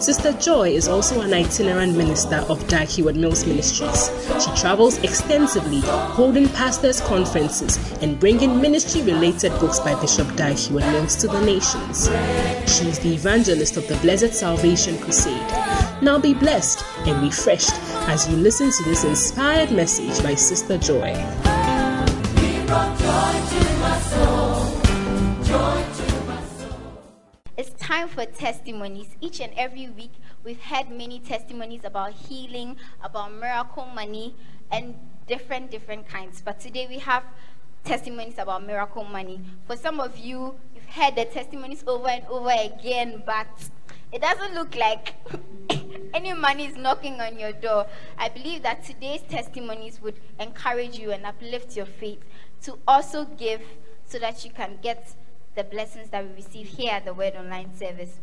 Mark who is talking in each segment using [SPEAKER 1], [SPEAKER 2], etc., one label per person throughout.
[SPEAKER 1] Sister Joy is also an itinerant minister of Heward Mills Ministries. She travels extensively, holding pastors' conferences and bringing ministry related books by Bishop Heward Mills to the nations. She is the evangelist of the Blessed Salvation Crusade. Now be blessed and refreshed as you listen to this inspired message by Sister Joy.
[SPEAKER 2] It's time for testimonies. Each and every week, we've had many testimonies about healing, about miracle money, and different, different kinds. But today we have testimonies about miracle money. For some of you, you've heard the testimonies over and over again, but it doesn't look like any money is knocking on your door. I believe that today's testimonies would encourage you and uplift your faith to also give so that you can get the blessings that we receive here at the Word Online service.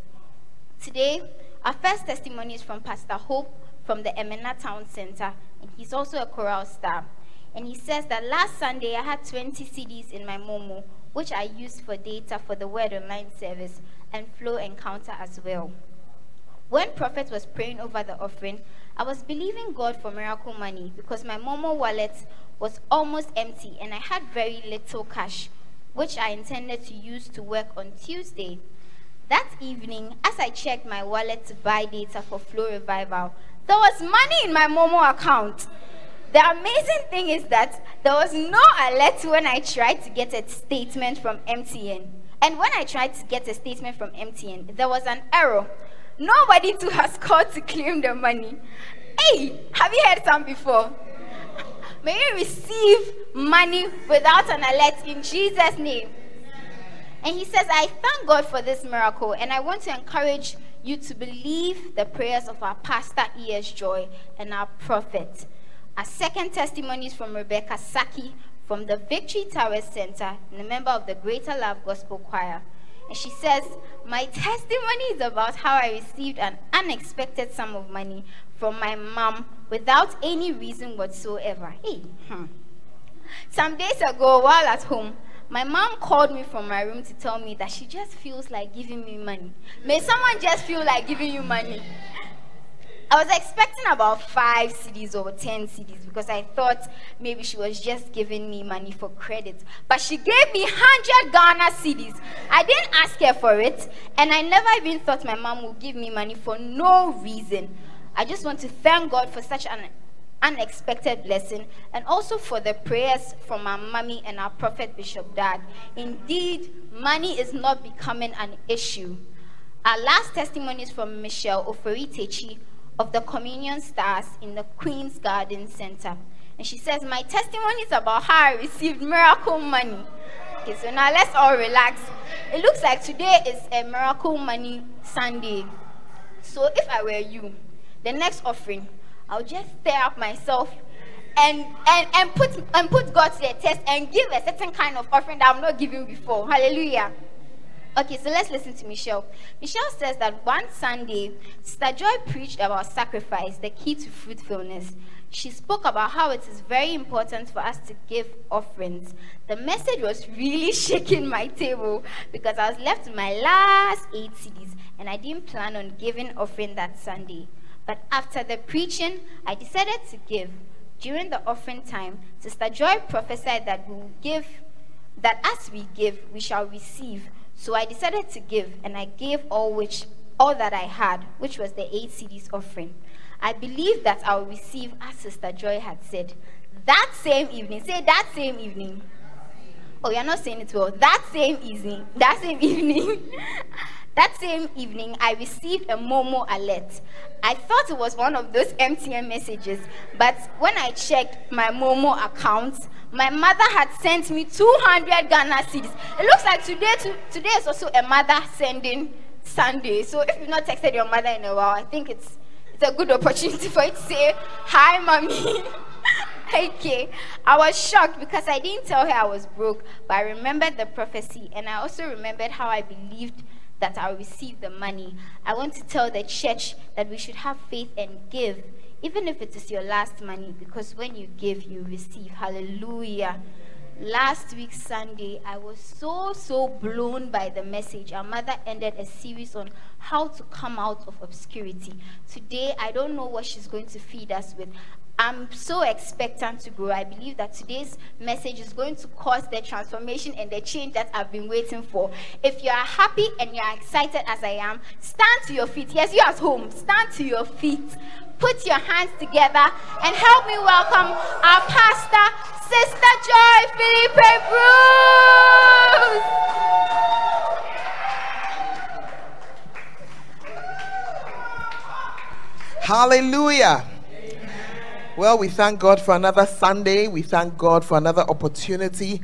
[SPEAKER 2] Today, our first testimony is from Pastor Hope from the Emena Town Center, and he's also a choral star. And he says that last Sunday I had 20 cedis in my Momo, which I used for data for the Word Online service and Flow Encounter as well. When Prophet was praying over the offering, I was believing God for miracle money because my Momo wallet was almost empty and I had very little cash, which I intended to use to work on Tuesday. That evening, as I checked my wallet to buy data for Flow Revival, there was money in my Momo account. The amazing thing is that there was no alert when I tried to get a statement from MTN. And when I tried to get a statement from MTN, there was an error. Nobody too has called to claim the money. Hey, have you heard some before? May you receive money without an alert in Jesus' name. And he says, I thank God for this miracle, and I want to encourage you to believe the prayers of our pastor E.S. Joy and our prophet. Our second testimony is from Rebecca Saki from the Victory Tower Center and a member of the Greater Love Gospel Choir. And she says, My testimony is about how I received an unexpected sum of money from my mom without any reason whatsoever. Hey, hmm. Some days ago, while at home, my mom called me from my room to tell me that she just feels like giving me money. May someone just feel like giving you money? I was expecting about five cedis or 10 cedis because I thought maybe she was just giving me money for credit. But she gave me 100 Ghana cedis. I didn't ask her for it, and I never even thought my mom would give me money for no reason. I just want to thank God for such an unexpected blessing and also for the prayers from our mommy and our prophet Bishop Dag. Indeed, money is not becoming an issue. Our last testimony is from Michelle Oferitechi of the Communion Stars in the Queen's Garden Center. And she says, My testimony is about how I received miracle money. Okay, so now let's all relax. It looks like today is a miracle money Sunday. So if I were you, the next offering, I'll just stir up myself and, and, and, put, and put God to the test and give a certain kind of offering that I'm not giving before. Hallelujah. Okay, so let's listen to Michelle. Michelle says that one Sunday, Sister Joy preached about sacrifice, the key to fruitfulness. She spoke about how it is very important for us to give offerings. The message was really shaking my table because I was left with my last eight cedis and I didn't plan on giving offering that Sunday. But after the preaching, I decided to give. During the offering time, Sister Joy prophesied that we will give, that as we give, we shall receive. So I decided to give, and I gave all which all that I had, which was the eight cedis offering. I believe that I will receive, as Sister Joy had said, that same evening. Say that same evening. Oh, you're not saying it well. That same evening. That same evening. That same evening, I received a Momo alert. I thought it was one of those MTN messages, but when I checked my Momo account, my mother had sent me 200 Ghana cedis. It looks like today, to, today is also a mother sending Sunday. So if you've not texted your mother in a while, I think it's, it's a good opportunity for you to say, Hi, mommy. okay. I was shocked because I didn't tell her I was broke, but I remembered the prophecy and I also remembered how I believed that I'll receive the money. I want to tell the church that we should have faith and give, even if it is your last money, because when you give, you receive. Hallelujah. Last week, Sunday, I was so, so blown by the message. Our mother ended a series on how to come out of obscurity. Today, I don't know what she's going to feed us with. I'm so expectant to grow. I believe that today's message is going to cause the transformation and the change that I've been waiting for. If you are happy and you are excited as I am, stand to your feet. Yes, you at home, stand to your feet. Put your hands together and help me welcome our pastor, Sister Joy Philippe Bruce.
[SPEAKER 3] Hallelujah. Well, we thank God for another Sunday. We thank God for another opportunity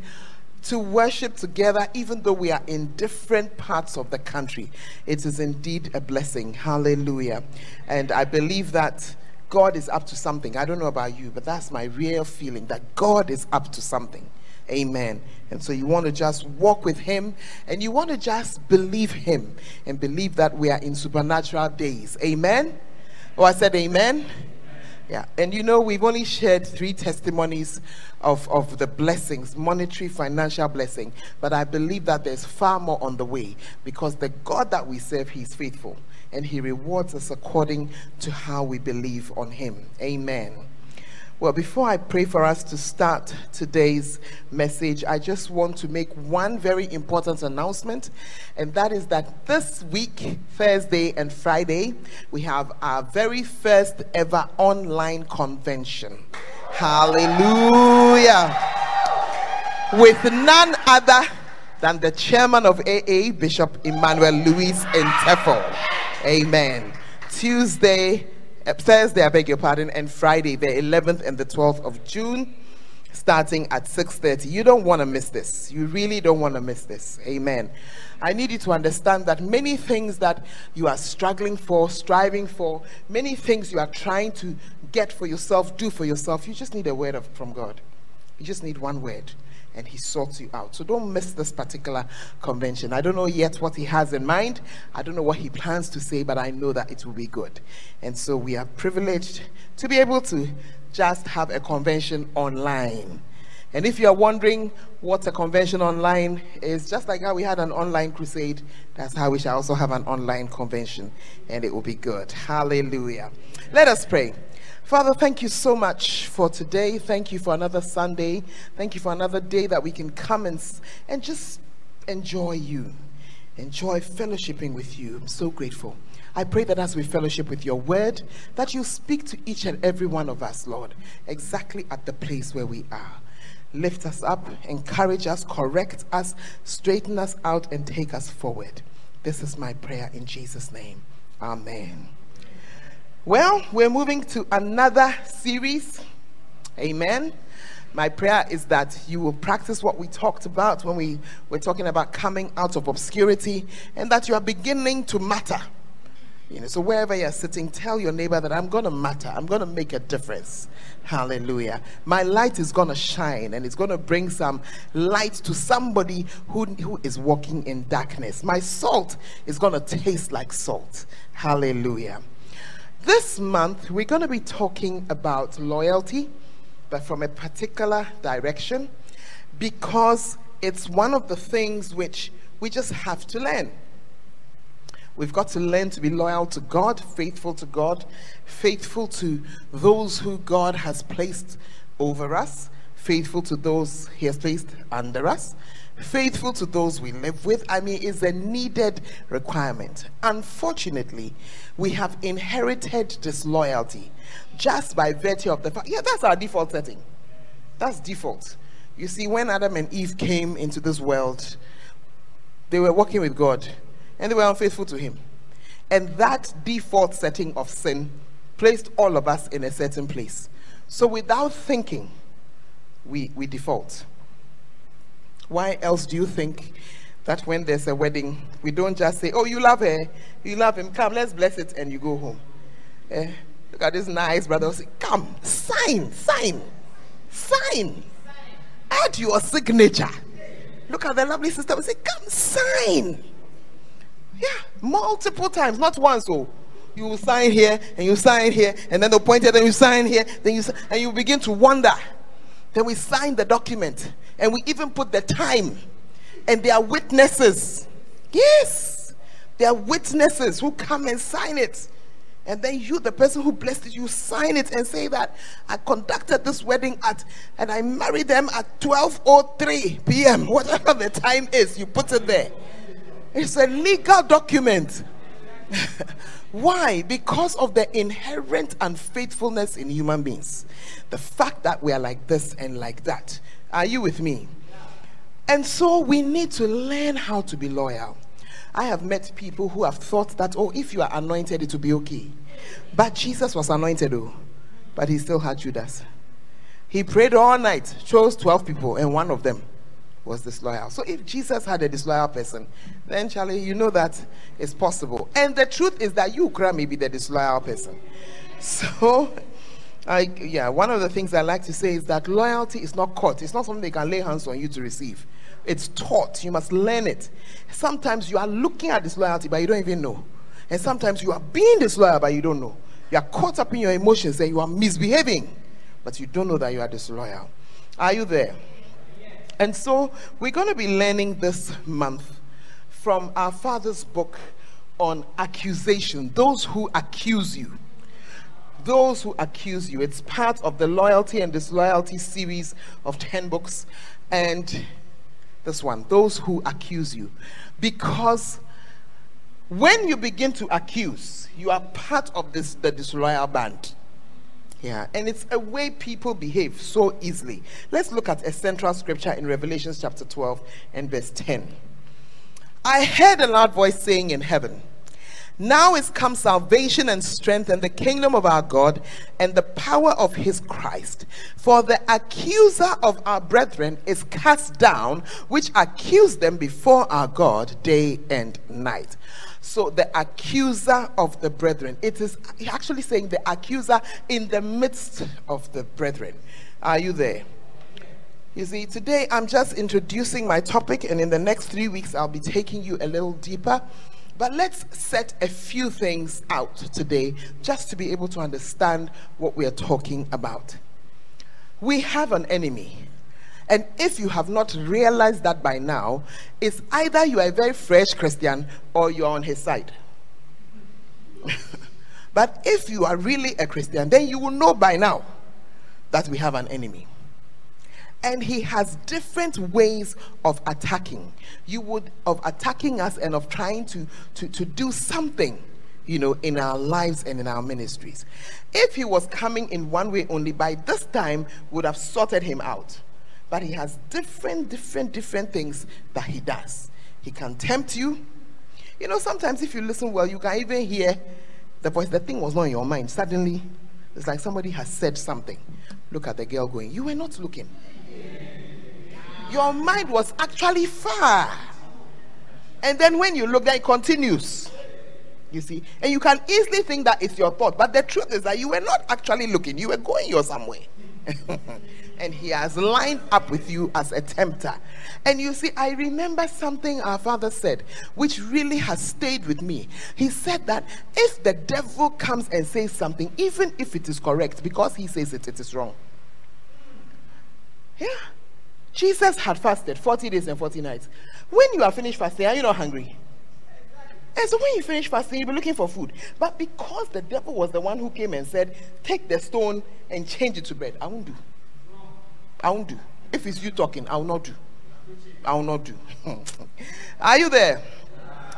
[SPEAKER 3] to worship together, even though we are in different parts of the country. It is indeed a blessing. Hallelujah. And I believe that God is up to something. I don't know about you, but that's my real feeling that God is up to something. Amen. And so you want to just walk with Him and you want to just believe Him and believe that we are in supernatural days. Amen. Oh, I said, Amen. Yeah, and you know, we've only shared three testimonies of, of the blessings, monetary, financial blessing. But I believe that there's far more on the way because the God that we serve, He's faithful and He rewards us according to how we believe on Him. Amen. Well, before I pray for us to start today's message, I just want to make one very important announcement, and that is that this week, Thursday and Friday, we have our very first ever online convention. Hallelujah! With none other than the chairman of AA, Bishop Emmanuel Louis Ntefel. Amen. Tuesday, Uh, Thursday, I beg your pardon, and Friday, the 11th and the 12th of June, starting at 6:30. You don't want to miss this. You really don't want to miss this. Amen. I need you to understand that many things that you are struggling for, striving for, many things you are trying to get for yourself, do for yourself, you just need a word of, from God. You just need one word and he sorts you out. So don't miss this particular convention. I don't know yet what he has in mind. I don't know what he plans to say, but I know that it will be good. And so we are privileged to be able to just have a convention online. And if you are wondering what a convention online is, just like how we had an online crusade, that's how we shall also have an online convention, and it will be good. Hallelujah. Let us pray. Father, thank you so much for today. Thank you for another Sunday. Thank you for another day that we can come and, and just enjoy you, enjoy fellowshipping with you. I'm so grateful. I pray that as we fellowship with your word, that you speak to each and every one of us, Lord, exactly at the place where we are. Lift us up, encourage us, correct us, straighten us out, and take us forward. This is my prayer in Jesus' name. Amen. Well, we're moving to another series. Amen. My prayer is that you will practice what we talked about when we were talking about coming out of obscurity and that you are beginning to matter. You know, so wherever you're sitting, tell your neighbor that I'm going to matter. I'm going to make a difference. Hallelujah. My light is going to shine and it's going to bring some light to somebody who, who is walking in darkness. My salt is going to taste like salt. Hallelujah. This month, we're going to be talking about loyalty, but from a particular direction, because it's one of the things which we just have to learn. We've got to learn to be loyal to God, faithful to God, faithful to those who God has placed over us, faithful to those He has placed under us, faithful to those we live with. I mean, is a needed requirement. Unfortunately, we have inherited disloyalty just by virtue of the fact, yeah, that's our default setting. That's default. You see, when Adam and Eve came into this world, they were working with God and they were unfaithful to Him. And that default setting of sin placed all of us in a certain place. So without thinking, we, we default. Why else do you think that when there's a wedding, we don't just say, Oh, you love her, you love him, come, let's bless it, and you go home? Eh? Look at this nice brother. Say, come, sign, sign. Sign. Add your signature. Look at the lovely sister. We say, Come sign. Yeah, multiple times, not once. Oh, you sign here and you sign here, and then they'll point it, you sign here, then you and you begin to wonder. Then we sign the document, and we even put the time, and there are witnesses. Yes, there are witnesses who come and sign it. And then you, the person who blessed it, you sign it and say that I conducted this wedding at, and I married them at 12:03 p.m. Whatever the time is, you put it there. It's a legal document. Why? Because of the inherent unfaithfulness in human beings. The fact that we are like this and like that. Are you with me? And so we need to learn how to be loyal. I have met people who have thought that, oh, if you are anointed, it will be okay. But Jesus was anointed, oh, but he still had Judas. He prayed all night, chose 12 people, and one of them was disloyal. So if Jesus had a disloyal person, then Charlie, you know that it's possible. And the truth is that you, Kra, may be the disloyal person. So, I, yeah, one of the things I like to say is that loyalty is not caught. It's not something they can lay hands on you to receive. It's taught. You must learn it. Sometimes you are looking at disloyalty, but you don't even know. And sometimes you are being disloyal, but you don't know. You are caught up in your emotions and you are misbehaving, but you don't know that you are disloyal. Are you there? And so we're going to be learning this month from our father's book on accusation those who accuse you. Those who accuse you. It's part of the loyalty and disloyalty series of 10 books. And this one, those who accuse you. Because when you begin to accuse, you are part of this the disloyal band. Yeah, and it's a way people behave so easily. Let's look at a central scripture in Revelation chapter 12 and verse 10. I heard a loud voice saying in heaven, Now is come salvation and strength and the kingdom of our God and the power of his Christ. For the accuser of our brethren is cast down, which accused them before our God day and night. So the accuser of the brethren. It is actually saying the accuser in the midst of the brethren. Are you there? You see, today I'm just introducing my topic, and in the next three weeks, I'll be taking you a little deeper. But let's set a few things out today just to be able to understand what we are talking about. We have an enemy. And if you have not realized that by now, it's either you are a very fresh Christian or you're on his side. but if you are really a Christian, then you will know by now that we have an enemy. And he has different ways of attacking. You would of attacking us and of trying to, to, to do something, you know, in our lives and in our ministries. If he was coming in one way only, by this time would have sorted him out but he has different, different, different things that he does. He can tempt you. You know, sometimes if you listen well, you can even hear the voice. The thing was not in your mind. Suddenly, it's like somebody has said something. Look at the girl going, You were not looking. Your mind was actually far. And then when you look, then it continues. You see? And you can easily think that it's your thought. But the truth is that you were not actually looking, you were going your somewhere. and he has lined up with you as a tempter. And you see, I remember something our father said, which really has stayed with me. He said that if the devil comes and says something, even if it is correct, because he says it, it is wrong. Yeah. Jesus had fasted 40 days and 40 nights. When you are finished fasting, are you not hungry? And so when you finish fasting, you'll be looking for food. But because the devil was the one who came and said, Take the stone and change it to bread, I won't do. I won't do. If it's you talking, I will not do. I will not do. Are you there?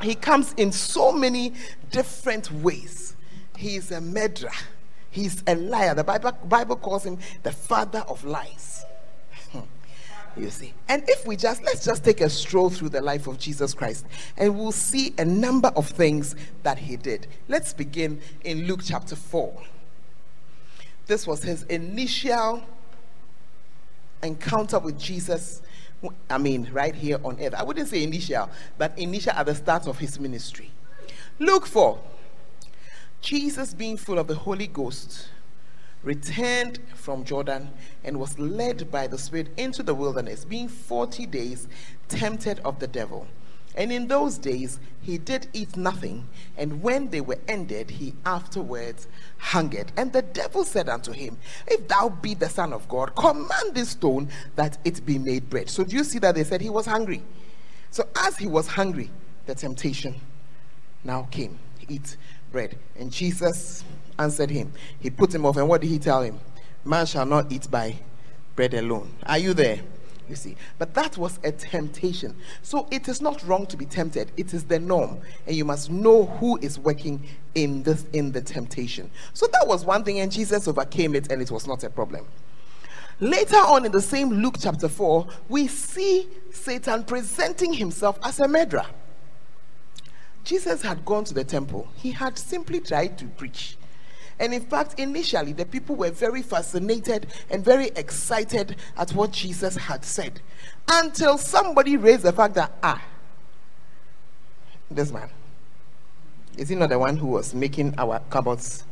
[SPEAKER 3] He comes in so many different ways. He is a murderer. He's a liar. The Bible, Bible calls him the father of lies. You see. And if we just let's just take a stroll through the life of Jesus Christ and we'll see a number of things that he did. Let's begin in Luke chapter 4. This was his initial encounter with Jesus, I mean, right here on earth. I wouldn't say initial, but initial at the start of his ministry. Luke 4. Jesus, being full of the Holy Ghost, returned from Jordan and was led by the Spirit into the wilderness, being 40 days tempted of the devil. And in those days he did eat nothing, and when they were ended, he afterwards hungered. And the devil said unto him, If thou be the Son of God, command this stone that it be made bread. So do you see that they said he was hungry? So as he was hungry, the temptation now came. Eat bread. And Jesus answered him. He put him off, and what did he tell him? Man shall not eat by bread alone. Are you there? You see, but that was a temptation. So it is not wrong to be tempted. It is the norm, and you must know who is working in this in the temptation. So that was one thing, and Jesus overcame it, and it was not a problem. Later on in the same Luke chapter 4, we see Satan presenting himself as a murderer. Jesus had gone to the temple, he had simply tried to preach. And in fact, initially, the people were very fascinated and very excited at what Jesus had said until somebody raised the fact that, ah, this man, is he not the one who was making our cupboards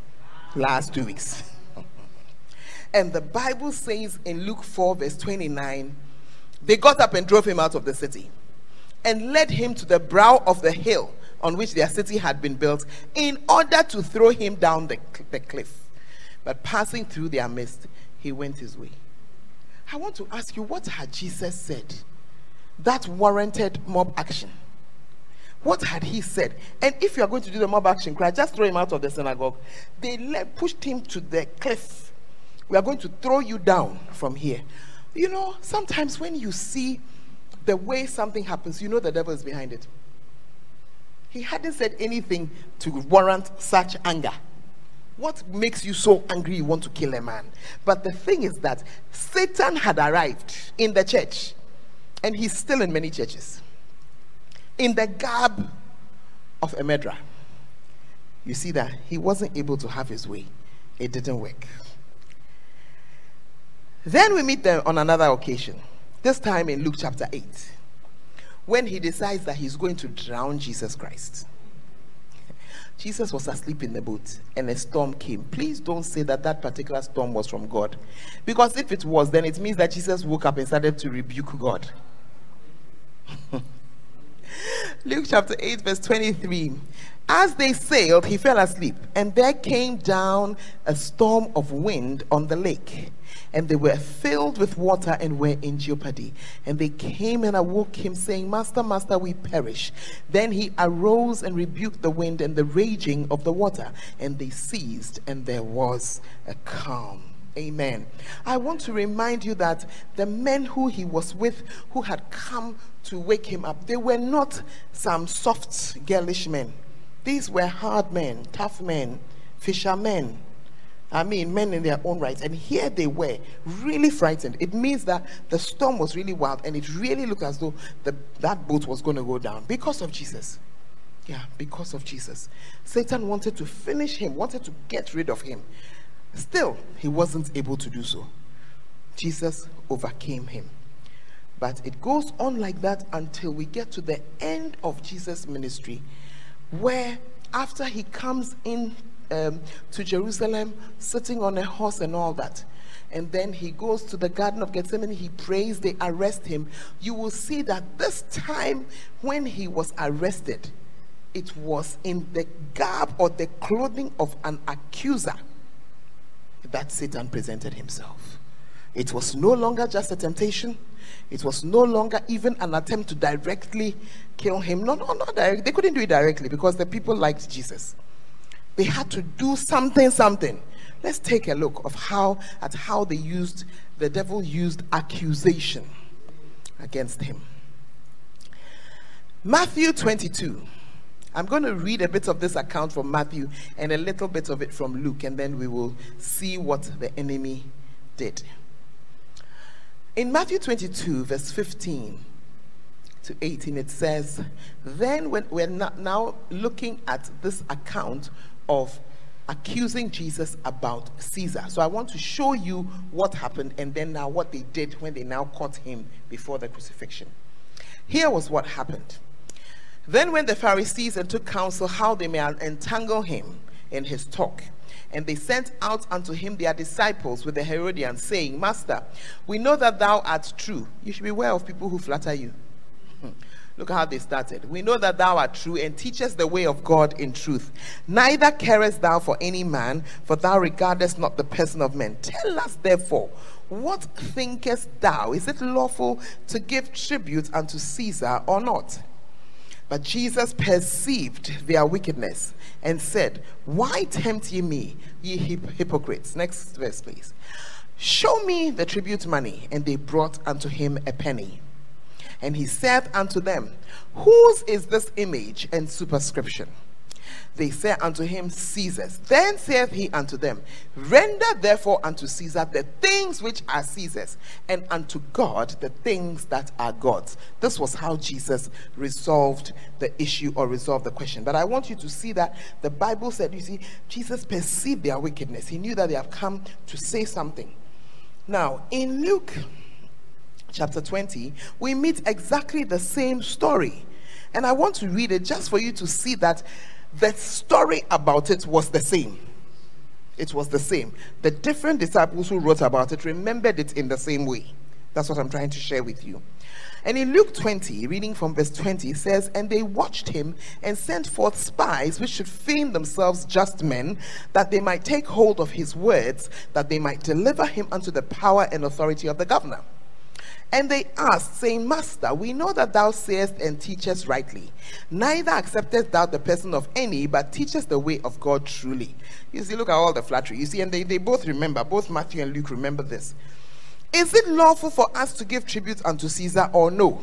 [SPEAKER 3] last two weeks? and the Bible says in Luke 4, verse 29, they got up and drove him out of the city and led him to the brow of the hill on which their city had been built in order to throw him down the, the cliff. But passing through their midst, he went his way. I want to ask you, what had Jesus said that warranted mob action? What had he said? And if you are going to do the mob action, cry, just throw him out of the synagogue. They led, pushed him to the cliff. We are going to throw you down from here. You know, sometimes when you see the way something happens, you know the devil is behind it. He hadn't said anything to warrant such anger. What makes you so angry you want to kill a man? But the thing is that Satan had arrived in the church, and he's still in many churches, in the garb of a murderer. You see that he wasn't able to have his way, it didn't work. Then we meet them on another occasion, this time in Luke chapter 8 when he decides that he's going to drown Jesus Christ. Jesus was asleep in the boat and a storm came. Please don't say that that particular storm was from God. Because if it was, then it means that Jesus woke up and started to rebuke God. Luke chapter 8, verse 23. As they sailed, he fell asleep, and there came down a storm of wind on the lake and they were filled with water and were in jeopardy. And they came and awoke him, saying, Master, Master, we perish. Then he arose and rebuked the wind and the raging of the water, and they ceased, and there was a calm. Amen. I want to remind you that the men who he was with, who had come to wake him up, they were not some soft, girlish men. These were hard men, tough men, fishermen I mean, men in their own rights. And here they were, really frightened. It means that the storm was really wild and it really looked as though the, that boat was going to go down because of Jesus. Yeah, because of Jesus. Satan wanted to finish him, wanted to get rid of him. Still, he wasn't able to do so. Jesus overcame him. But it goes on like that until we get to the end of Jesus' ministry, where after he comes in um, to Jerusalem, sitting on a horse and all that. And then he goes to the Garden of Gethsemane, he prays, they arrest him. You will see that this time when he was arrested, it was in the garb or the clothing of an accuser that Satan presented himself. It was no longer just a temptation. It was no longer even an attempt to directly kill him. No, no, not direct. They couldn't do it directly because the people liked Jesus. They had to do something, something. Let's take a look of how at how they used the devil used accusation against him. Matthew 22. I'm going to read a bit of this account from Matthew and a little bit of it from Luke, and then we will see what the enemy did. In Matthew 22, verse 15 to 18, it says, Then when we're now looking at this account of accusing Jesus about Caesar. So I want to show you what happened and then now what they did when they now caught him before the crucifixion. Here was what happened. Then when the Pharisees and took counsel how they may entangle him in his talk, And they sent out unto him their disciples with the Herodians, saying, Master, we know that thou art true. You should beware of people who flatter you. Look how they started. We know that thou art true and teachest the way of God in truth. Neither carest thou for any man, for thou regardest not the person of men. Tell us therefore, what thinkest thou? Is it lawful to give tribute unto Caesar or not? But Jesus perceived their wickedness and said, Why tempt ye me, ye hypocrites? Next verse, please. Show me the tribute money. And they brought unto him a penny. And he said unto them, Whose is this image and superscription? They said unto him, Caesar's. Then saith he unto them, Render therefore unto Caesar the things which are Caesar's, and unto God the things that are God's. This was how Jesus resolved the issue or resolved the question. But I want you to see that the Bible said, you see, Jesus perceived their wickedness. He knew that they have come to say something. Now, in Luke chapter 20, we meet exactly the same story. And I want to read it just for you to see that the story about it was the same. It was the same. The different disciples who wrote about it remembered it in the same way. That's what I'm trying to share with you. And in Luke 20, reading from verse 20, it says, And they watched him and sent forth spies which should feign themselves just men, that they might take hold of his words, that they might deliver him unto the power and authority of the governor. And they asked, saying, Master, we know that thou sayest and teachest rightly. Neither acceptest thou the person of any, but teachest the way of God truly. You see, look at all the flattery. You see, and they, they both remember, both Matthew and Luke remember this. Is it lawful for us to give tribute unto Caesar or no?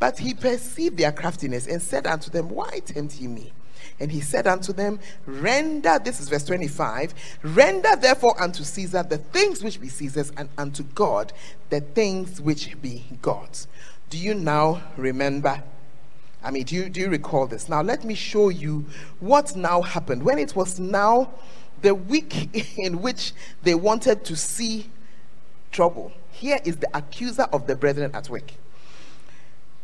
[SPEAKER 3] But he perceived their craftiness and said unto them, Why tempt ye me? And he said unto them, Render, this is verse 25, render therefore unto Caesar the things which be Caesar's, and unto God the things which be God's. Do you now remember? I mean, do you, do you recall this? Now, let me show you what now happened. When it was now the week in which they wanted to see trouble, here is the accuser of the brethren at work.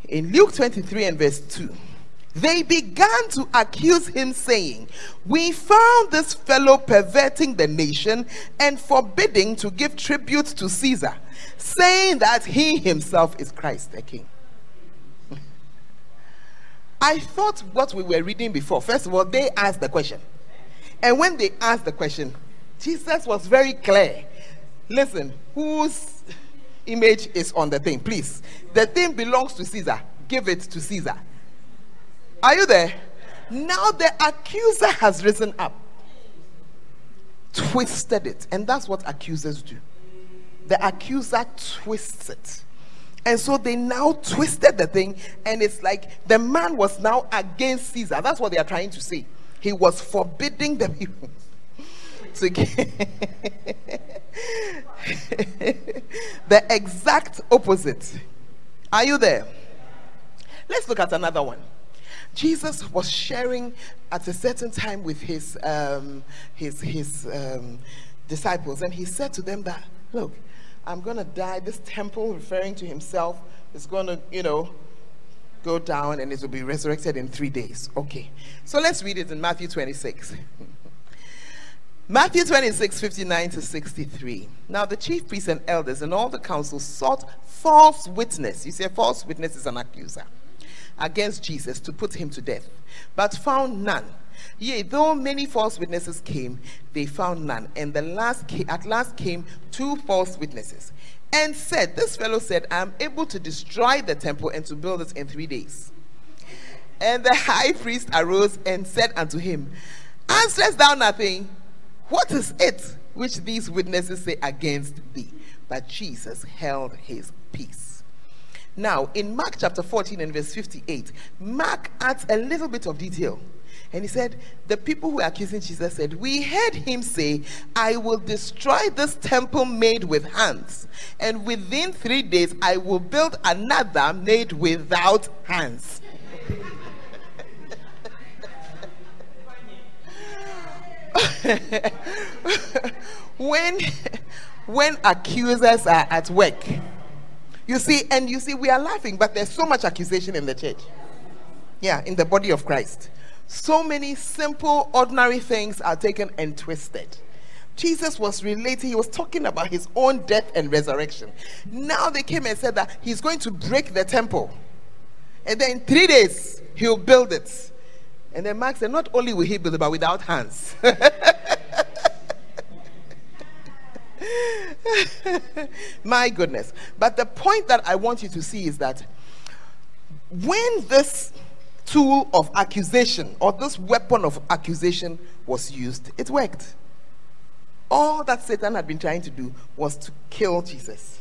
[SPEAKER 3] In Luke 23 and verse 2, they began to accuse him, saying, We found this fellow perverting the nation and forbidding to give tribute to Caesar, saying that he himself is Christ the King. I thought what we were reading before, first of all, they asked the question. And when they asked the question, Jesus was very clear. Listen, whose image is on the thing? Please. The thing belongs to Caesar. Give it to Caesar. Are you there? Now the accuser has risen up, twisted it. And that's what accusers do. The accuser twists it. And so they now twisted the thing, and it's like the man was now against Caesar. That's what they are trying to say. He was forbidding the people to get the exact opposite. Are you there? Let's look at another one. Jesus was sharing at a certain time with his, um, his, his um, disciples, and he said to them that, Look, I'm going to die. This temple, referring to himself, is going to, you know, go down and it will be resurrected in three days. Okay. So let's read it in Matthew 26. Matthew 26, 59 to 63. Now the chief priests and elders and all the council sought false witness. You see, a false witness is an accuser against Jesus to put him to death, but found none. Yea, though many false witnesses came, they found none. And the last at last came two false witnesses and said, This fellow said, I am able to destroy the temple and to build it in three days. And the high priest arose and said unto him, Answerest thou nothing? What is it which these witnesses say against thee? But Jesus held his peace. Now, in Mark chapter 14 and verse 58, Mark adds a little bit of detail. And he said, The people who were accusing Jesus said, We heard him say, I will destroy this temple made with hands, and within three days I will build another made without hands. when, when accusers are at work, you see, and you see, we are laughing, but there's so much accusation in the church. Yeah, in the body of Christ. So many simple, ordinary things are taken and twisted. Jesus was relating, he was talking about his own death and resurrection. Now they came and said that he's going to break the temple. And then in three days, he'll build it. And then Mark said, Not only will he build it, but without hands. My goodness. But the point that I want you to see is that when this tool of accusation or this weapon of accusation was used, it worked. All that Satan had been trying to do was to kill Jesus.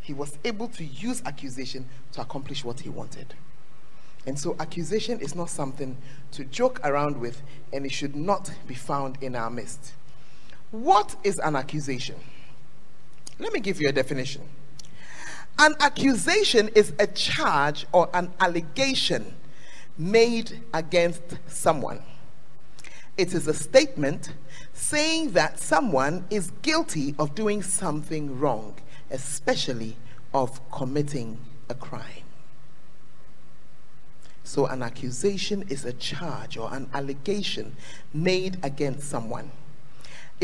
[SPEAKER 3] He was able to use accusation to accomplish what he wanted. And so, accusation is not something to joke around with, and it should not be found in our midst. What is an accusation? Let me give you a definition. An accusation is a charge or an allegation made against someone. It is a statement saying that someone is guilty of doing something wrong, especially of committing a crime. So, an accusation is a charge or an allegation made against someone.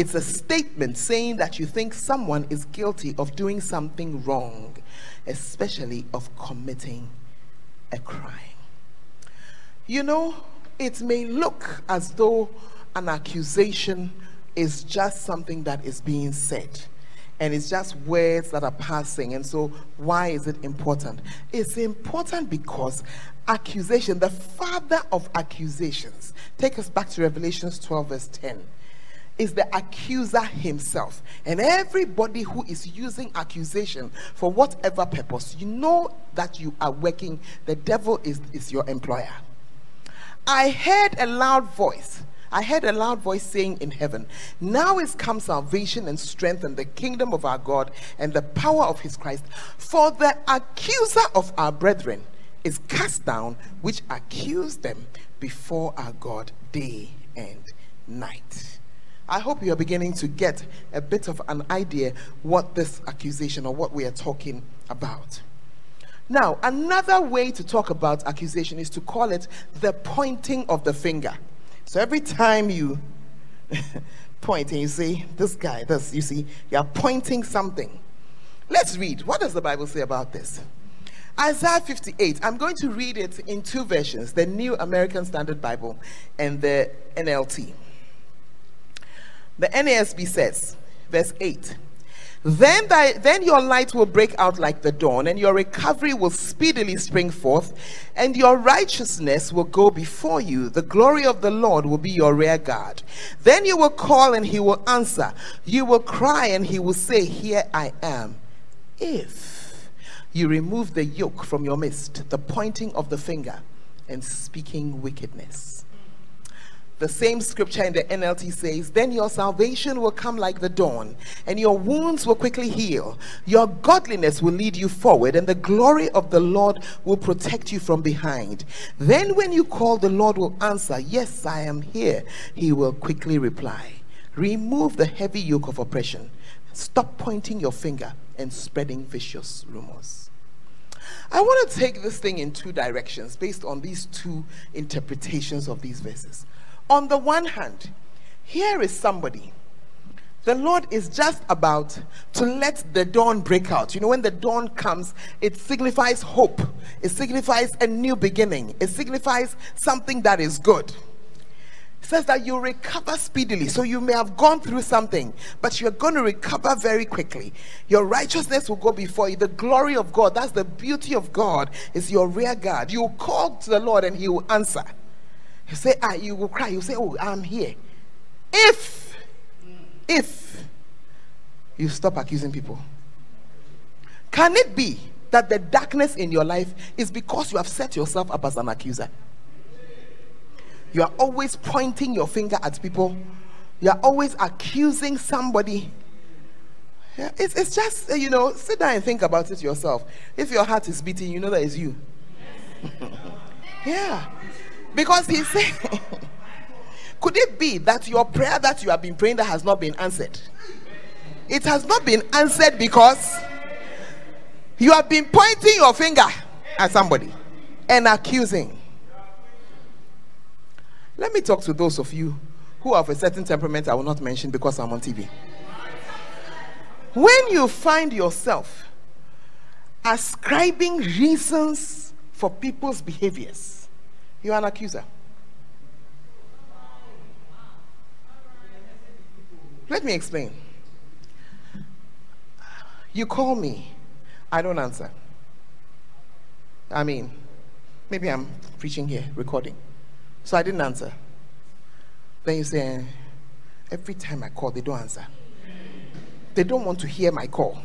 [SPEAKER 3] It's a statement saying that you think someone is guilty of doing something wrong, especially of committing a crime. You know, it may look as though an accusation is just something that is being said and it's just words that are passing. And so, why is it important? It's important because accusation, the father of accusations, take us back to Revelations 12, verse 10 is the accuser himself. And everybody who is using accusation for whatever purpose, you know that you are working, the devil is, is your employer. I heard a loud voice I heard a loud voice saying in heaven, Now is come salvation and strength and the kingdom of our God and the power of his Christ. For the accuser of our brethren is cast down, which accused them before our God day and night. I hope you are beginning to get a bit of an idea what this accusation or what we are talking about. Now, another way to talk about accusation is to call it the pointing of the finger. So every time you point and you say, This guy, this, you see, you're pointing something. Let's read. What does the Bible say about this? Isaiah 58. I'm going to read it in two versions the New American Standard Bible and the NLT. The NASB says, verse 8 then, thy, then your light will break out like the dawn, and your recovery will speedily spring forth, and your righteousness will go before you. The glory of the Lord will be your rear guard. Then you will call, and he will answer. You will cry, and he will say, Here I am. If you remove the yoke from your midst, the pointing of the finger, and speaking wickedness. The same scripture in the NLT says, Then your salvation will come like the dawn, and your wounds will quickly heal. Your godliness will lead you forward, and the glory of the Lord will protect you from behind. Then, when you call, the Lord will answer, Yes, I am here. He will quickly reply. Remove the heavy yoke of oppression. Stop pointing your finger and spreading vicious rumors. I want to take this thing in two directions based on these two interpretations of these verses. On the one hand, here is somebody. The Lord is just about to let the dawn break out. You know, when the dawn comes, it signifies hope, it signifies a new beginning, it signifies something that is good. It says that you recover speedily. So you may have gone through something, but you're going to recover very quickly. Your righteousness will go before you. The glory of God, that's the beauty of God, is your rear guard. You call to the Lord and He will answer. You say, ah, you will cry. You say, oh, I'm here. If, if you stop accusing people, can it be that the darkness in your life is because you have set yourself up as an accuser? You are always pointing your finger at people. You are always accusing somebody. Yeah, it's, it's just, you know, sit down and think about it yourself. If your heart is beating, you know that it's you. yeah. Because he said, could it be that your prayer that you have been praying that has not been answered? It has not been answered because you have been pointing your finger at somebody and accusing. Let me talk to those of you who have a certain temperament I will not mention because I'm on TV. When you find yourself ascribing reasons for people's behaviors, you are an accuser. Let me explain. You call me, I don't answer. I mean, maybe I'm preaching here, recording. So I didn't answer. Then you say, every time I call, they don't answer. They don't want to hear my call.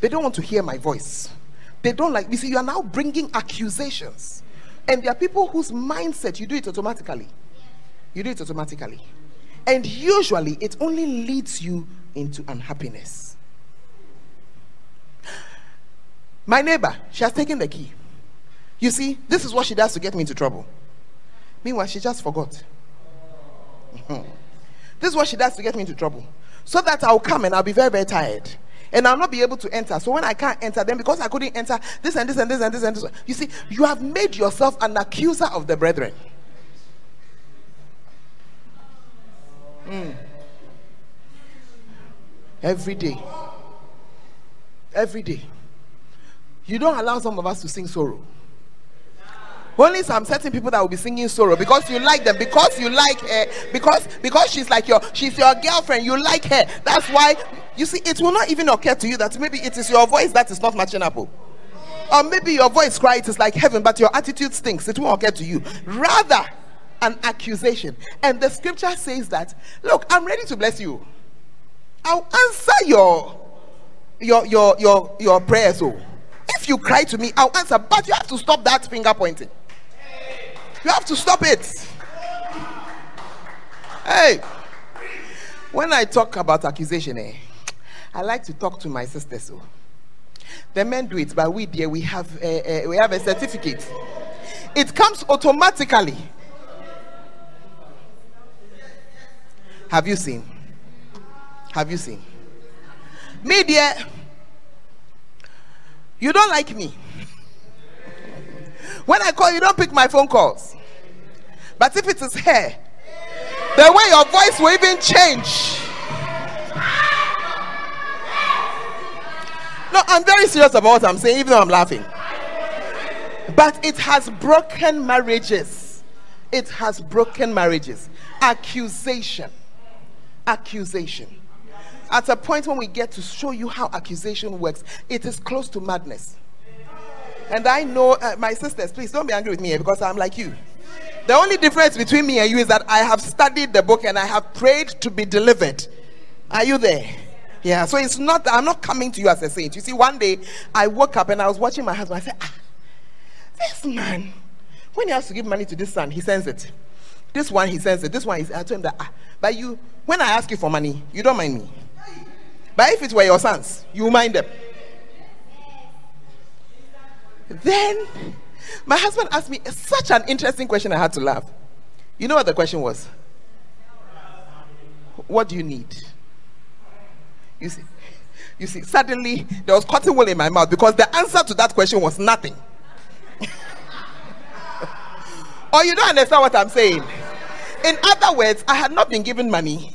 [SPEAKER 3] They don't want to hear my voice. They don't like, you see, you are now bringing accusations. And there are people whose mindset, you do it automatically. You do it automatically. And usually it only leads you into unhappiness. My neighbor, she has taken the key. You see, this is what she does to get me into trouble. Meanwhile, she just forgot. this is what she does to get me into trouble. So that I'll come and I'll be very, very tired. And I'll not be able to enter. So when I can't enter, then because I couldn't enter, this and this and this and this and this. You see, you have made yourself an accuser of the brethren. Mm. Every day. Every day. You don't allow some of us to sing sorrow. Only some certain people that will be singing sorrow because you like them, because you like her, because because she's like your she's your girlfriend, you like her. That's why you see it will not even occur to you that maybe it is your voice that is not matching up. Oh. Or maybe your voice cry it is like heaven, but your attitude stinks. It won't occur to you. Rather, an accusation. And the scripture says that, look, I'm ready to bless you. I'll answer your your your your your prayers. Oh. If you cry to me, I'll answer, but you have to stop that finger pointing. You have to stop it. Hey, when I talk about accusation, eh, I like to talk to my sisters. So, the men do it, but we dear, we have a, we have a certificate. It comes automatically. Have you seen? Have you seen? Me, dear, you don't like me. When I call, you don't pick my phone calls. But if it is her, the way your voice will even change. No, I'm very serious about what I'm saying, even though I'm laughing. But it has broken marriages. It has broken marriages. Accusation. Accusation. At a point when we get to show you how accusation works, it is close to madness. And I know, uh, my sisters, please don't be angry with me because I'm like you. The only difference between me and you is that I have studied the book and I have prayed to be delivered. Are you there? Yeah, so it's not, I'm not coming to you as a saint. You see, one day I woke up and I was watching my husband. I said, ah, this man, when he has to give money to this son, he sends it. This one, he sends it. This one, is, I told him that, ah, but you, when I ask you for money, you don't mind me. But if it were your sons, you mind them. Then my husband asked me such an interesting question, I had to laugh. You know what the question was? What do you need? You see, you see, suddenly there was cotton wool in my mouth because the answer to that question was nothing. or oh, you don't understand what I'm saying. In other words, I had not been given money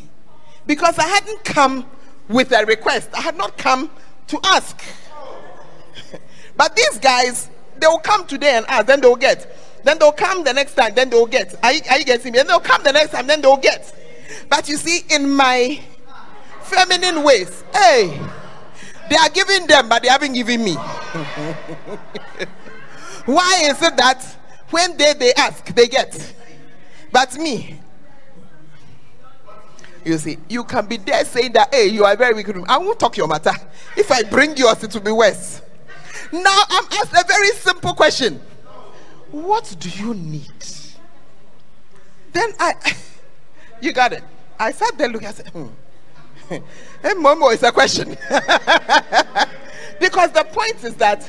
[SPEAKER 3] because I hadn't come with a request. I had not come to ask. But these guys, they will come today and ask, then they'll get. Then they'll come the next time, then they'll get. Are you, are you getting me? And they'll come the next time, then they'll get. But you see, in my feminine ways, hey, they are giving them, but they haven't given me. Why is it that when they, they ask, they get? But me, you see, you can be there saying that, hey, you are very wicked. I won't talk your matter. If I bring yours, it will be worse. Now I'm asked a very simple question What do you need? Then I, you got it. I sat there looking, I said, hmm. hey, Momo, it's a question. because the point is that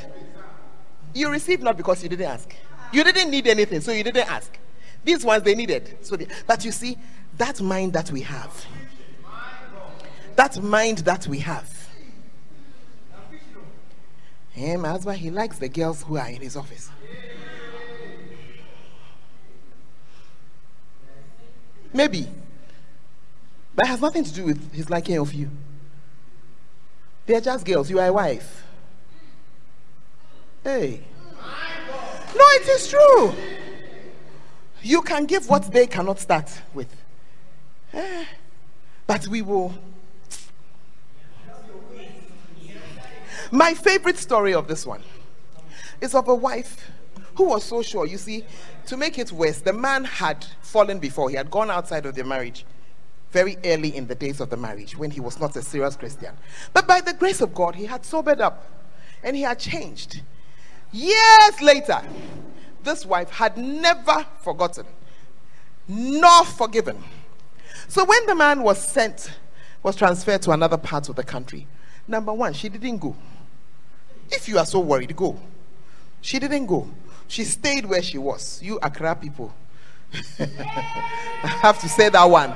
[SPEAKER 3] you received not because you didn't ask. You didn't need anything, so you didn't ask. These ones they needed. So they, but you see, that mind that we have, that mind that we have, and my husband, he likes the girls who are in his office. Maybe. But it has nothing to do with his liking of you. They're just girls. You are a wife. Hey. No, it is true. You can give what they cannot start with. Eh. But we will. My favorite story of this one is of a wife who was so sure. You see, to make it worse, the man had fallen before. He had gone outside of the marriage very early in the days of the marriage when he was not a serious Christian. But by the grace of God, he had sobered up and he had changed. Years later, this wife had never forgotten nor forgiven. So when the man was sent, was transferred to another part of the country, number one, she didn't go. If you are so worried, go. She didn't go. She stayed where she was. You Accra people. I have to say that one.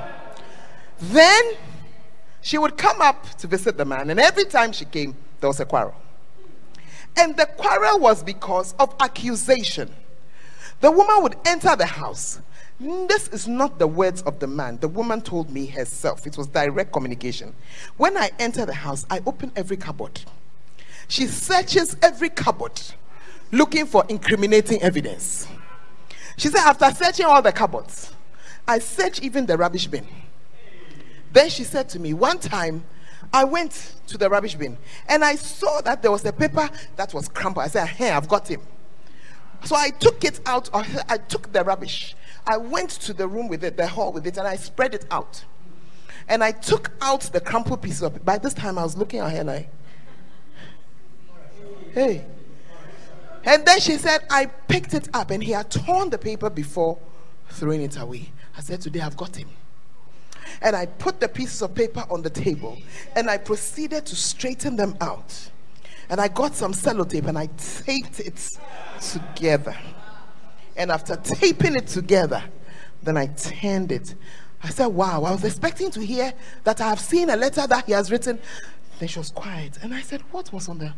[SPEAKER 3] Then she would come up to visit the man, and every time she came, there was a quarrel. And the quarrel was because of accusation. The woman would enter the house. This is not the words of the man. The woman told me herself. It was direct communication. When I enter the house, I open every cupboard. She searches every cupboard looking for incriminating evidence. She said, after searching all the cupboards, I searched even the rubbish bin. Then she said to me, one time I went to the rubbish bin and I saw that there was a paper that was crumpled. I said, Hey, I've got him. So I took it out, I took the rubbish. I went to the room with it, the hall with it, and I spread it out. And I took out the crumpled piece of it. By this time, I was looking at her I, hey. And then she said, I picked it up and he had torn the paper before throwing it away. I said, Today I've got him and I put the pieces of paper on the table and I proceeded to straighten them out. And I got some sellotape and I taped it together. And after taping it together, then I turned it. I said, Wow, I was expecting to hear that I have seen a letter that he has written. Then she was quiet. And I said, What was on the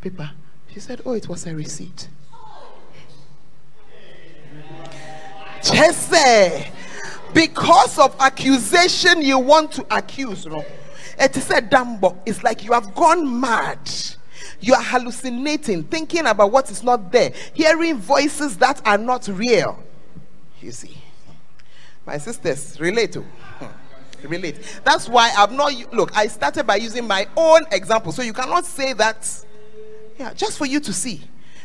[SPEAKER 3] paper? She said, Oh, it was a receipt. Chese because of accusation you want to accuse no. It is a dumbo it's like you have gone mad. You are hallucinating thinking about what is not there hearing voices that are not real. You see my sisters relate to hmm. relate. That's why i'm not look i started by using my own example. So you cannot say that yeah just for you to see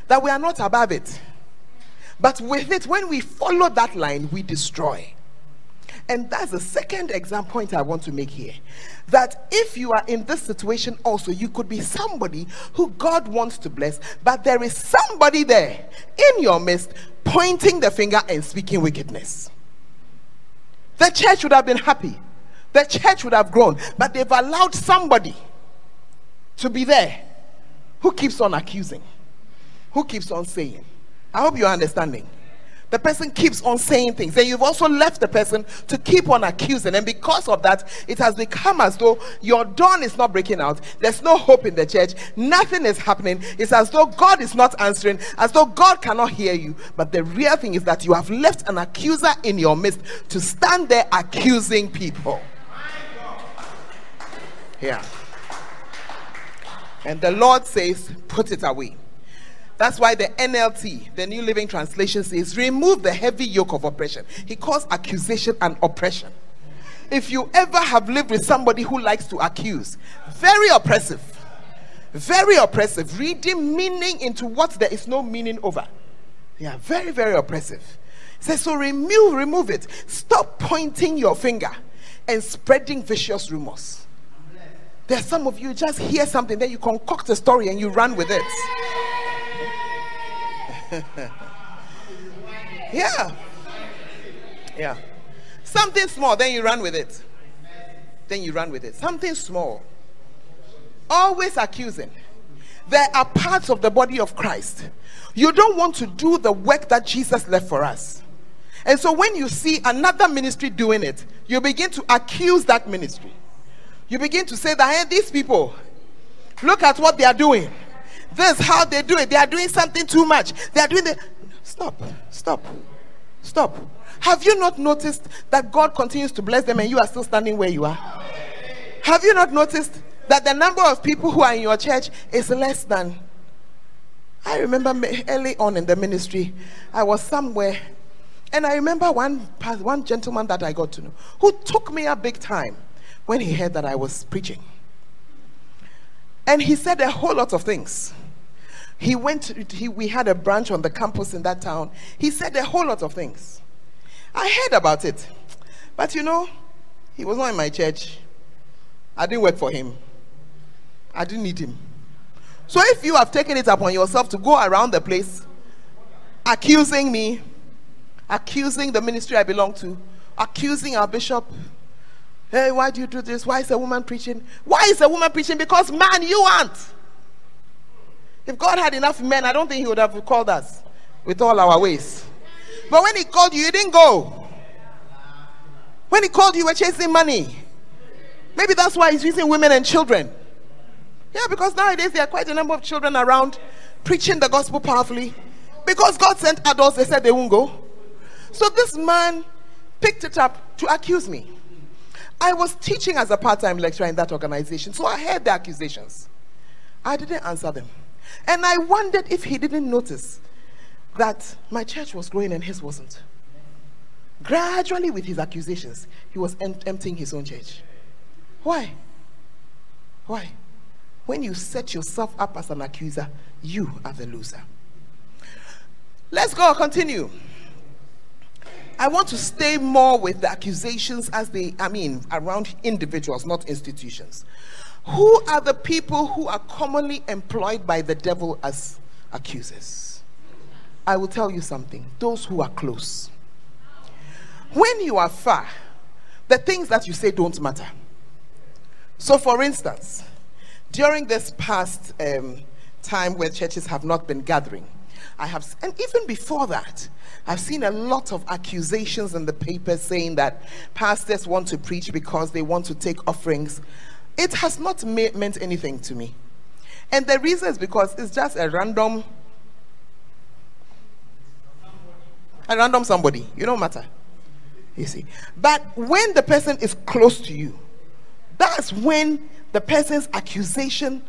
[SPEAKER 3] that we are not above it. But with it when we follow that line we destroy and that's the second example point I want to make here. That if you are in this situation also, you could be somebody who God wants to bless, but there is somebody there in your midst pointing the finger and speaking wickedness. The church would have been happy, the church would have grown, but they've allowed somebody to be there who keeps on accusing, who keeps on saying. I hope you're understanding the person keeps on saying things. And you've also left the person to keep on accusing. And because of that, it has become as though your dawn is not breaking out. There's no hope in the church. Nothing is happening. It's as though God is not answering, as though God cannot hear you. But the real thing is that you have left an accuser in your midst to stand there accusing people. Yeah. And the Lord says, put it away. That's why the NLT, the New Living Translation, says, remove the heavy yoke of oppression. He calls accusation and oppression. If you ever have lived with somebody who likes to accuse, very oppressive, very oppressive, reading meaning into what there is no meaning over. Yeah, very, very oppressive. He says, so remove, remove it. Stop pointing your finger and spreading vicious rumors. There's some of you just hear something, then you concoct a story and you run with it. yeah. Yeah. Something small, then you run with it. Then you run with it. Something small. Always accusing. There are parts of the body of Christ. You don't want to do the work that Jesus left for us. And so when you see another ministry doing it, you begin to accuse that ministry. You begin to say that, hey, these people, look at what they are doing. This is how they do it. They are doing something too much. They are doing the stop, stop, stop. Have you not noticed that God continues to bless them and you are still standing where you are? Have you not noticed that the number of people who are in your church is less than? I remember early on in the ministry, I was somewhere, and I remember one one gentleman that I got to know who took me a big time when he heard that I was preaching, and he said a whole lot of things. He went. He, we had a branch on the campus in that town. He said a whole lot of things. I heard about it, but you know, he was not in my church. I didn't work for him. I didn't need him. So if you have taken it upon yourself to go around the place accusing me, accusing the ministry I belong to, accusing our bishop, hey, why do you do this? Why is a woman preaching? Why is a woman preaching? Because man, you aren't. If God had enough men, I don't think He would have called us with all our ways. But when He called you, you didn't go. When He called you, you were chasing money. Maybe that's why He's using women and children. Yeah, because nowadays there are quite a number of children around preaching the gospel powerfully. Because God sent adults, they said they won't go. So this man picked it up to accuse me. I was teaching as a part time lecturer in that organization, so I heard the accusations. I didn't answer them. And I wondered if he didn't notice that my church was growing and his wasn't. Gradually, with his accusations, he was em- emptying his own church. Why? Why? When you set yourself up as an accuser, you are the loser. Let's go, continue. I want to stay more with the accusations as they, I mean, around individuals, not institutions. Who are the people who are commonly employed by the devil as accusers? I will tell you something those who are close. When you are far, the things that you say don't matter. So, for instance, during this past um, time where churches have not been gathering, I have, and even before that, I've seen a lot of accusations in the papers saying that pastors want to preach because they want to take offerings. It has not ma- meant anything to me. And the reason is because it's just a random, a random somebody. You don't matter. You see. But when the person is close to you, that's when the person's accusation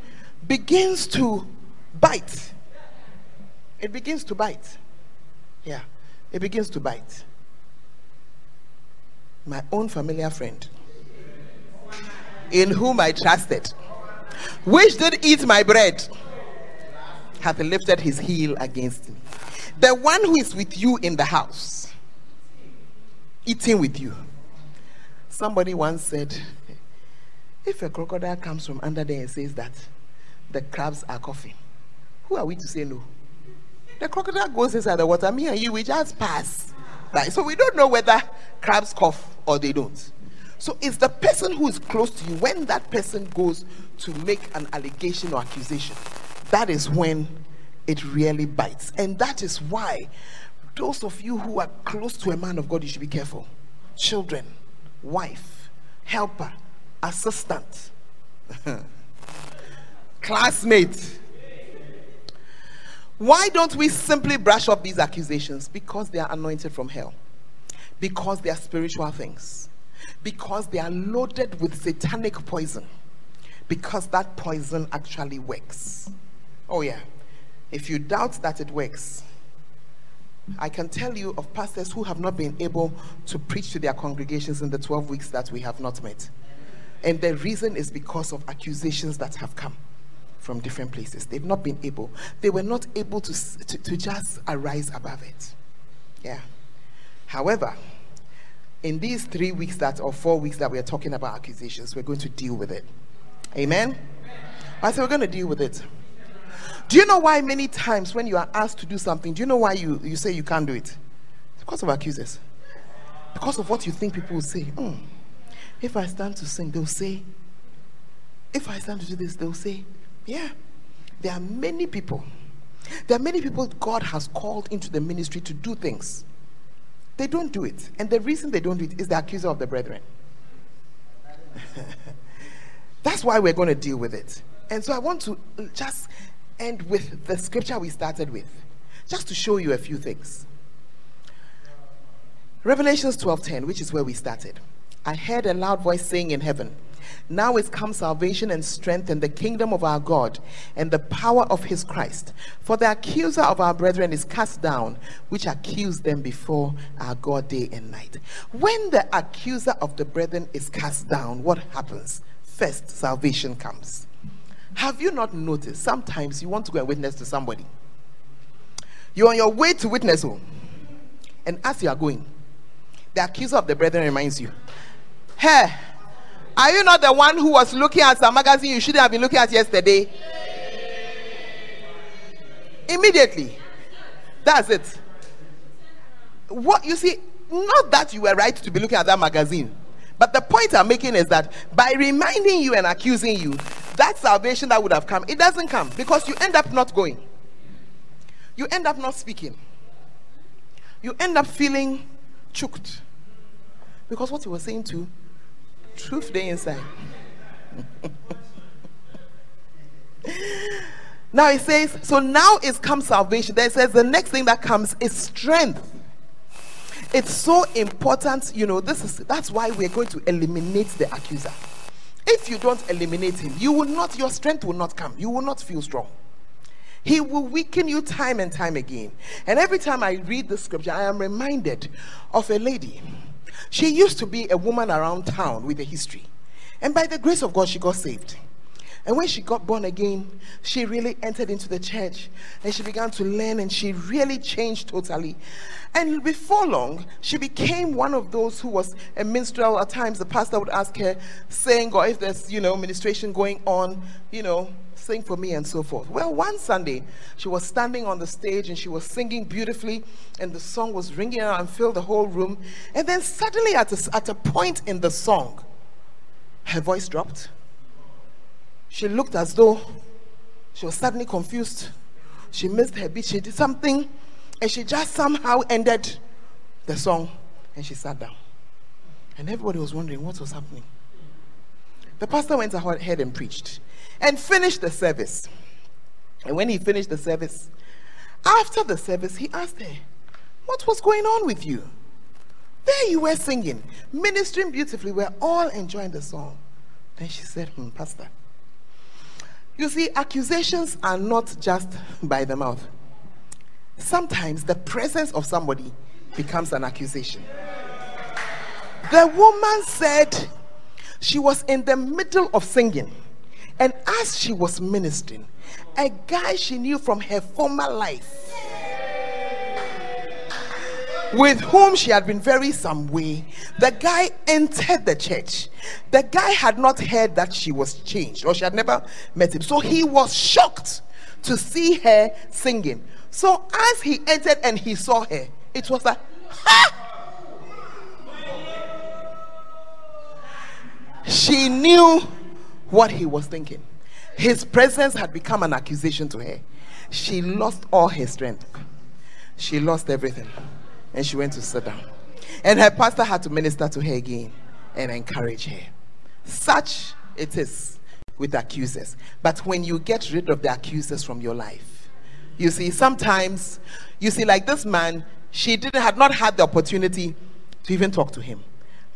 [SPEAKER 3] begins to bite. It begins to bite. Yeah, it begins to bite. My own familiar friend, in whom I trusted, which did eat my bread, hath lifted his heel against me. The one who is with you in the house, eating with you. Somebody once said, if a crocodile comes from under there and says that the crabs are coughing, who are we to say no? The crocodile goes inside the water. Me and you, we just pass. Right? So we don't know whether crabs cough or they don't. So it's the person who is close to you. When that person goes to make an allegation or accusation, that is when it really bites. And that is why those of you who are close to a man of God, you should be careful. Children, wife, helper, assistant, classmate. Why don't we simply brush off these accusations? Because they are anointed from hell, because they are spiritual things, because they are loaded with satanic poison, because that poison actually works. Oh, yeah. If you doubt that it works, I can tell you of pastors who have not been able to preach to their congregations in the 12 weeks that we have not met. And the reason is because of accusations that have come from different places. They've not been able, they were not able to, to, to just arise above it. Yeah. However, in these three weeks that or four weeks that we are talking about accusations, we're going to deal with it. Amen. I said we're going to deal with it. Do you know why many times when you are asked to do something, do you know why you, you say you can't do it? It's because of accusers. Because of what you think people will say. Mm. If I stand to sing, they'll say, if I stand to do this, they'll say, yeah. There are many people. There are many people God has called into the ministry to do things. They don't do it. And the reason they don't do it is the accuser of the brethren. That's why we're going to deal with it. And so I want to just end with the scripture we started with, just to show you a few things. Revelations 12:10, which is where we started. I heard a loud voice saying in heaven, Now is come salvation and strength in the kingdom of our God and the power of his Christ. For the accuser of our brethren is cast down, which accused them before our God day and night. When the accuser of the brethren is cast down, what happens? First, salvation comes. Have you not noticed? Sometimes you want to go and witness to somebody. You're on your way to witness home. And as you are going, the accuser of the brethren reminds you, Hey, are you not the one who was looking at the magazine you shouldn't have been looking at yesterday? Immediately. That's it. What you see, not that you were right to be looking at that magazine, but the point I'm making is that by reminding you and accusing you, that salvation that would have come, it doesn't come because you end up not going. You end up not speaking. You end up feeling choked. Because what he was saying to truth day inside. now it says, so now is come salvation. Then it says the next thing that comes is strength. It's so important, you know. This is that's why we're going to eliminate the accuser. If you don't eliminate him, you will not, your strength will not come. You will not feel strong. He will weaken you time and time again. And every time I read the scripture, I am reminded of a lady she used to be a woman around town with a history. And by the grace of God, she got saved. And when she got born again, she really entered into the church and she began to learn and she really changed totally. And before long, she became one of those who was a minstrel. At times, the pastor would ask her, saying, or if there's, you know, ministration going on, you know, sing for me and so forth. Well, one Sunday, she was standing on the stage and she was singing beautifully, and the song was ringing out and filled the whole room. And then suddenly, at a, at a point in the song, her voice dropped. She looked as though she was suddenly confused. She missed her beat. She did something, and she just somehow ended the song and she sat down. And everybody was wondering what was happening. The pastor went ahead and preached and finished the service. And when he finished the service, after the service, he asked her, What was going on with you? There you were singing, ministering beautifully. We're all enjoying the song. Then she said, hmm, Pastor, you see, accusations are not just by the mouth. Sometimes the presence of somebody becomes an accusation. The woman said she was in the middle of singing and as she was ministering, a guy she knew from her former life, with whom she had been very some way, the guy entered the church. The guy had not heard that she was changed or she had never met him. So he was shocked to see her singing. So as he entered and he saw her, it was like, ha! She knew what he was thinking. His presence had become an accusation to her. She lost all her strength. She lost everything. And she went to sit down. And her pastor had to minister to her again and encourage her. Such it is with accusers. But when you get rid of the accusers from your life, you see, sometimes, you see, like this man, she didn't had not had the opportunity to even talk to him.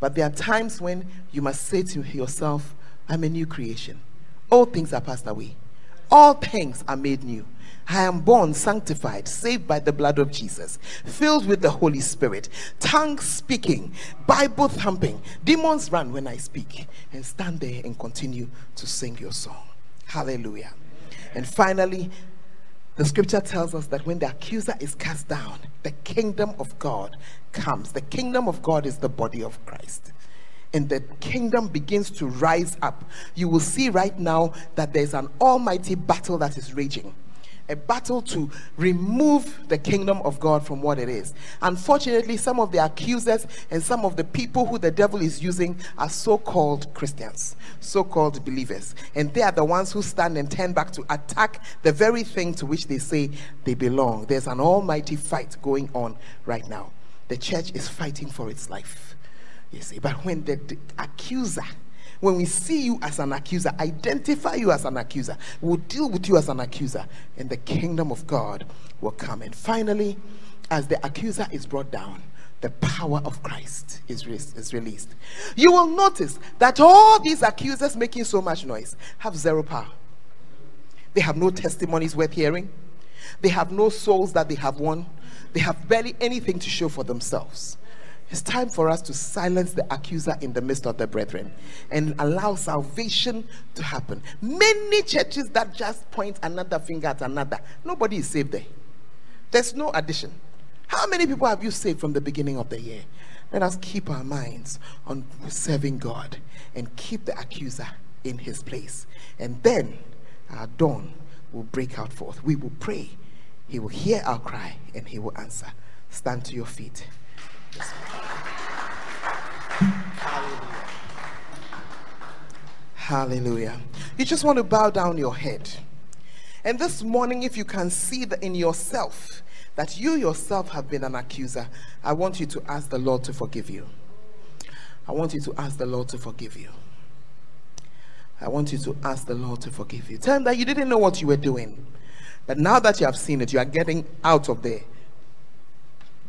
[SPEAKER 3] But there are times when you must say to yourself, I'm a new creation. All things are passed away. All things are made new. I am born sanctified, saved by the blood of Jesus, filled with the Holy Spirit, tongue speaking, Bible thumping. Demons run when I speak, and stand there and continue to sing your song. Hallelujah. And finally, the scripture tells us that when the accuser is cast down, the kingdom of God comes. The kingdom of God is the body of Christ and the kingdom begins to rise up, you will see right now that there's an almighty battle that is raging. A battle to remove the kingdom of God from what it is. Unfortunately, some of the accusers and some of the people who the devil is using are so called Christians, so called believers. And they are the ones who stand and turn back to attack the very thing to which they say they belong. There's an almighty fight going on right now. The church is fighting for its life. You see, but when the, accuser, when we see you as an accuser, identify you as an accuser, we'll deal with you as an accuser, and the kingdom of God will come. And finally, as the accuser is brought down, the power of Christ is, re- is released. You will notice that all these accusers making so much noise have zero power. They have no testimonies worth hearing. They have no souls that they have won. They have barely anything to show for themselves. It's time for us to silence the accuser in the midst of the brethren and allow salvation to happen. Many churches that just point another finger at another, nobody is saved there. There's no addition. How many people have you saved from the beginning of the year? Let us keep our minds on serving God and keep the accuser in his place. And then our dawn will break out forth. We will pray. He will hear our cry and he will answer. Stand to your feet. Hallelujah. You just want to bow down your head. And this morning, if you can see that in yourself that you yourself have been an accuser, I want you to ask the Lord to forgive you. I want you to ask the Lord to forgive you. I want you to ask the Lord to forgive you. Tell him that you didn't know what you were doing. But now that you have seen it, you are getting out of there.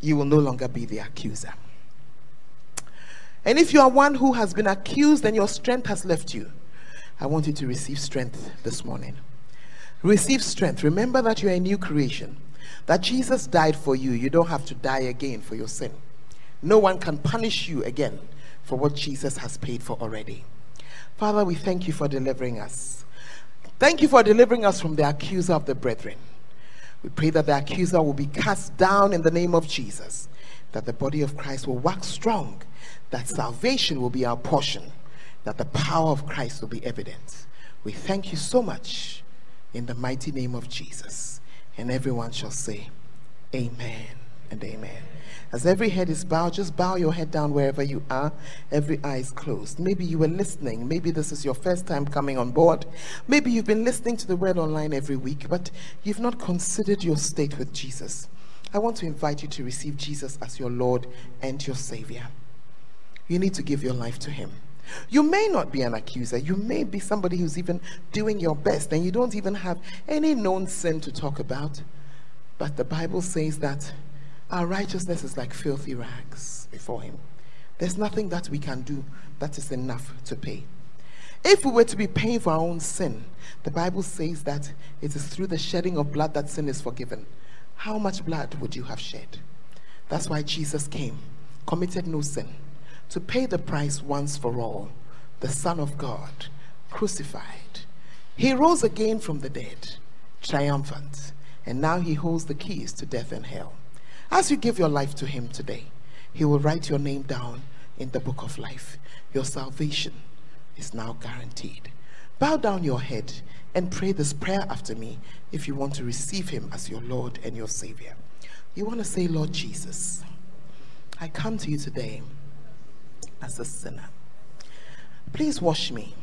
[SPEAKER 3] You will no longer be the accuser. And if you are one who has been accused and your strength has left you, I want you to receive strength this morning. Receive strength. Remember that you are a new creation, that Jesus died for you. You don't have to die again for your sin. No one can punish you again for what Jesus has paid for already. Father, we thank you for delivering us. Thank you for delivering us from the accuser of the brethren. We pray that the accuser will be cast down in the name of Jesus, that the body of Christ will wax strong that salvation will be our portion, that the power of Christ will be evident. We thank you so much in the mighty name of Jesus. And everyone shall say, Amen and Amen. As every head is bowed, just bow your head down wherever you are. Every eye is closed. Maybe you were listening. Maybe this is your first time coming on board. Maybe you've been listening to the word online every week, but you've not considered your state with Jesus. I want to invite you to receive Jesus as your Lord and your Savior you need to give your life to Him. You may not be an accuser. You may be somebody who's even doing your best and you don't even have any known sin to talk about. But the Bible says that our righteousness is like filthy rags before Him. There's nothing that we can do that is enough to pay. If we were to be paying for our own sin, the Bible says that it is through the shedding of blood that sin is forgiven. How much blood would you have shed? That's why Jesus came, committed no sin to pay the price once for all, the Son of God, crucified. He rose again from the dead, triumphant, and now he holds the keys to death and hell. As you give your life to him today, he will write your name down in the book of life. Your salvation is now guaranteed. Bow down your head and pray this prayer after me if you want to receive him as your Lord and your Savior. You want to say, Lord Jesus, I come to you today as a sinner. Please wash me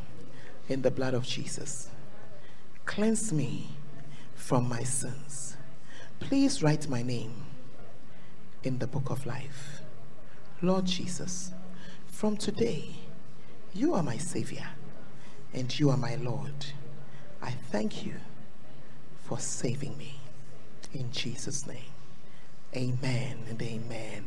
[SPEAKER 3] in the blood of Jesus. Cleanse me from my sins. Please write my name in the book of life. Lord Jesus, from today, you are my Savior and you are my Lord. I thank you for saving me. In Jesus' name, amen and amen.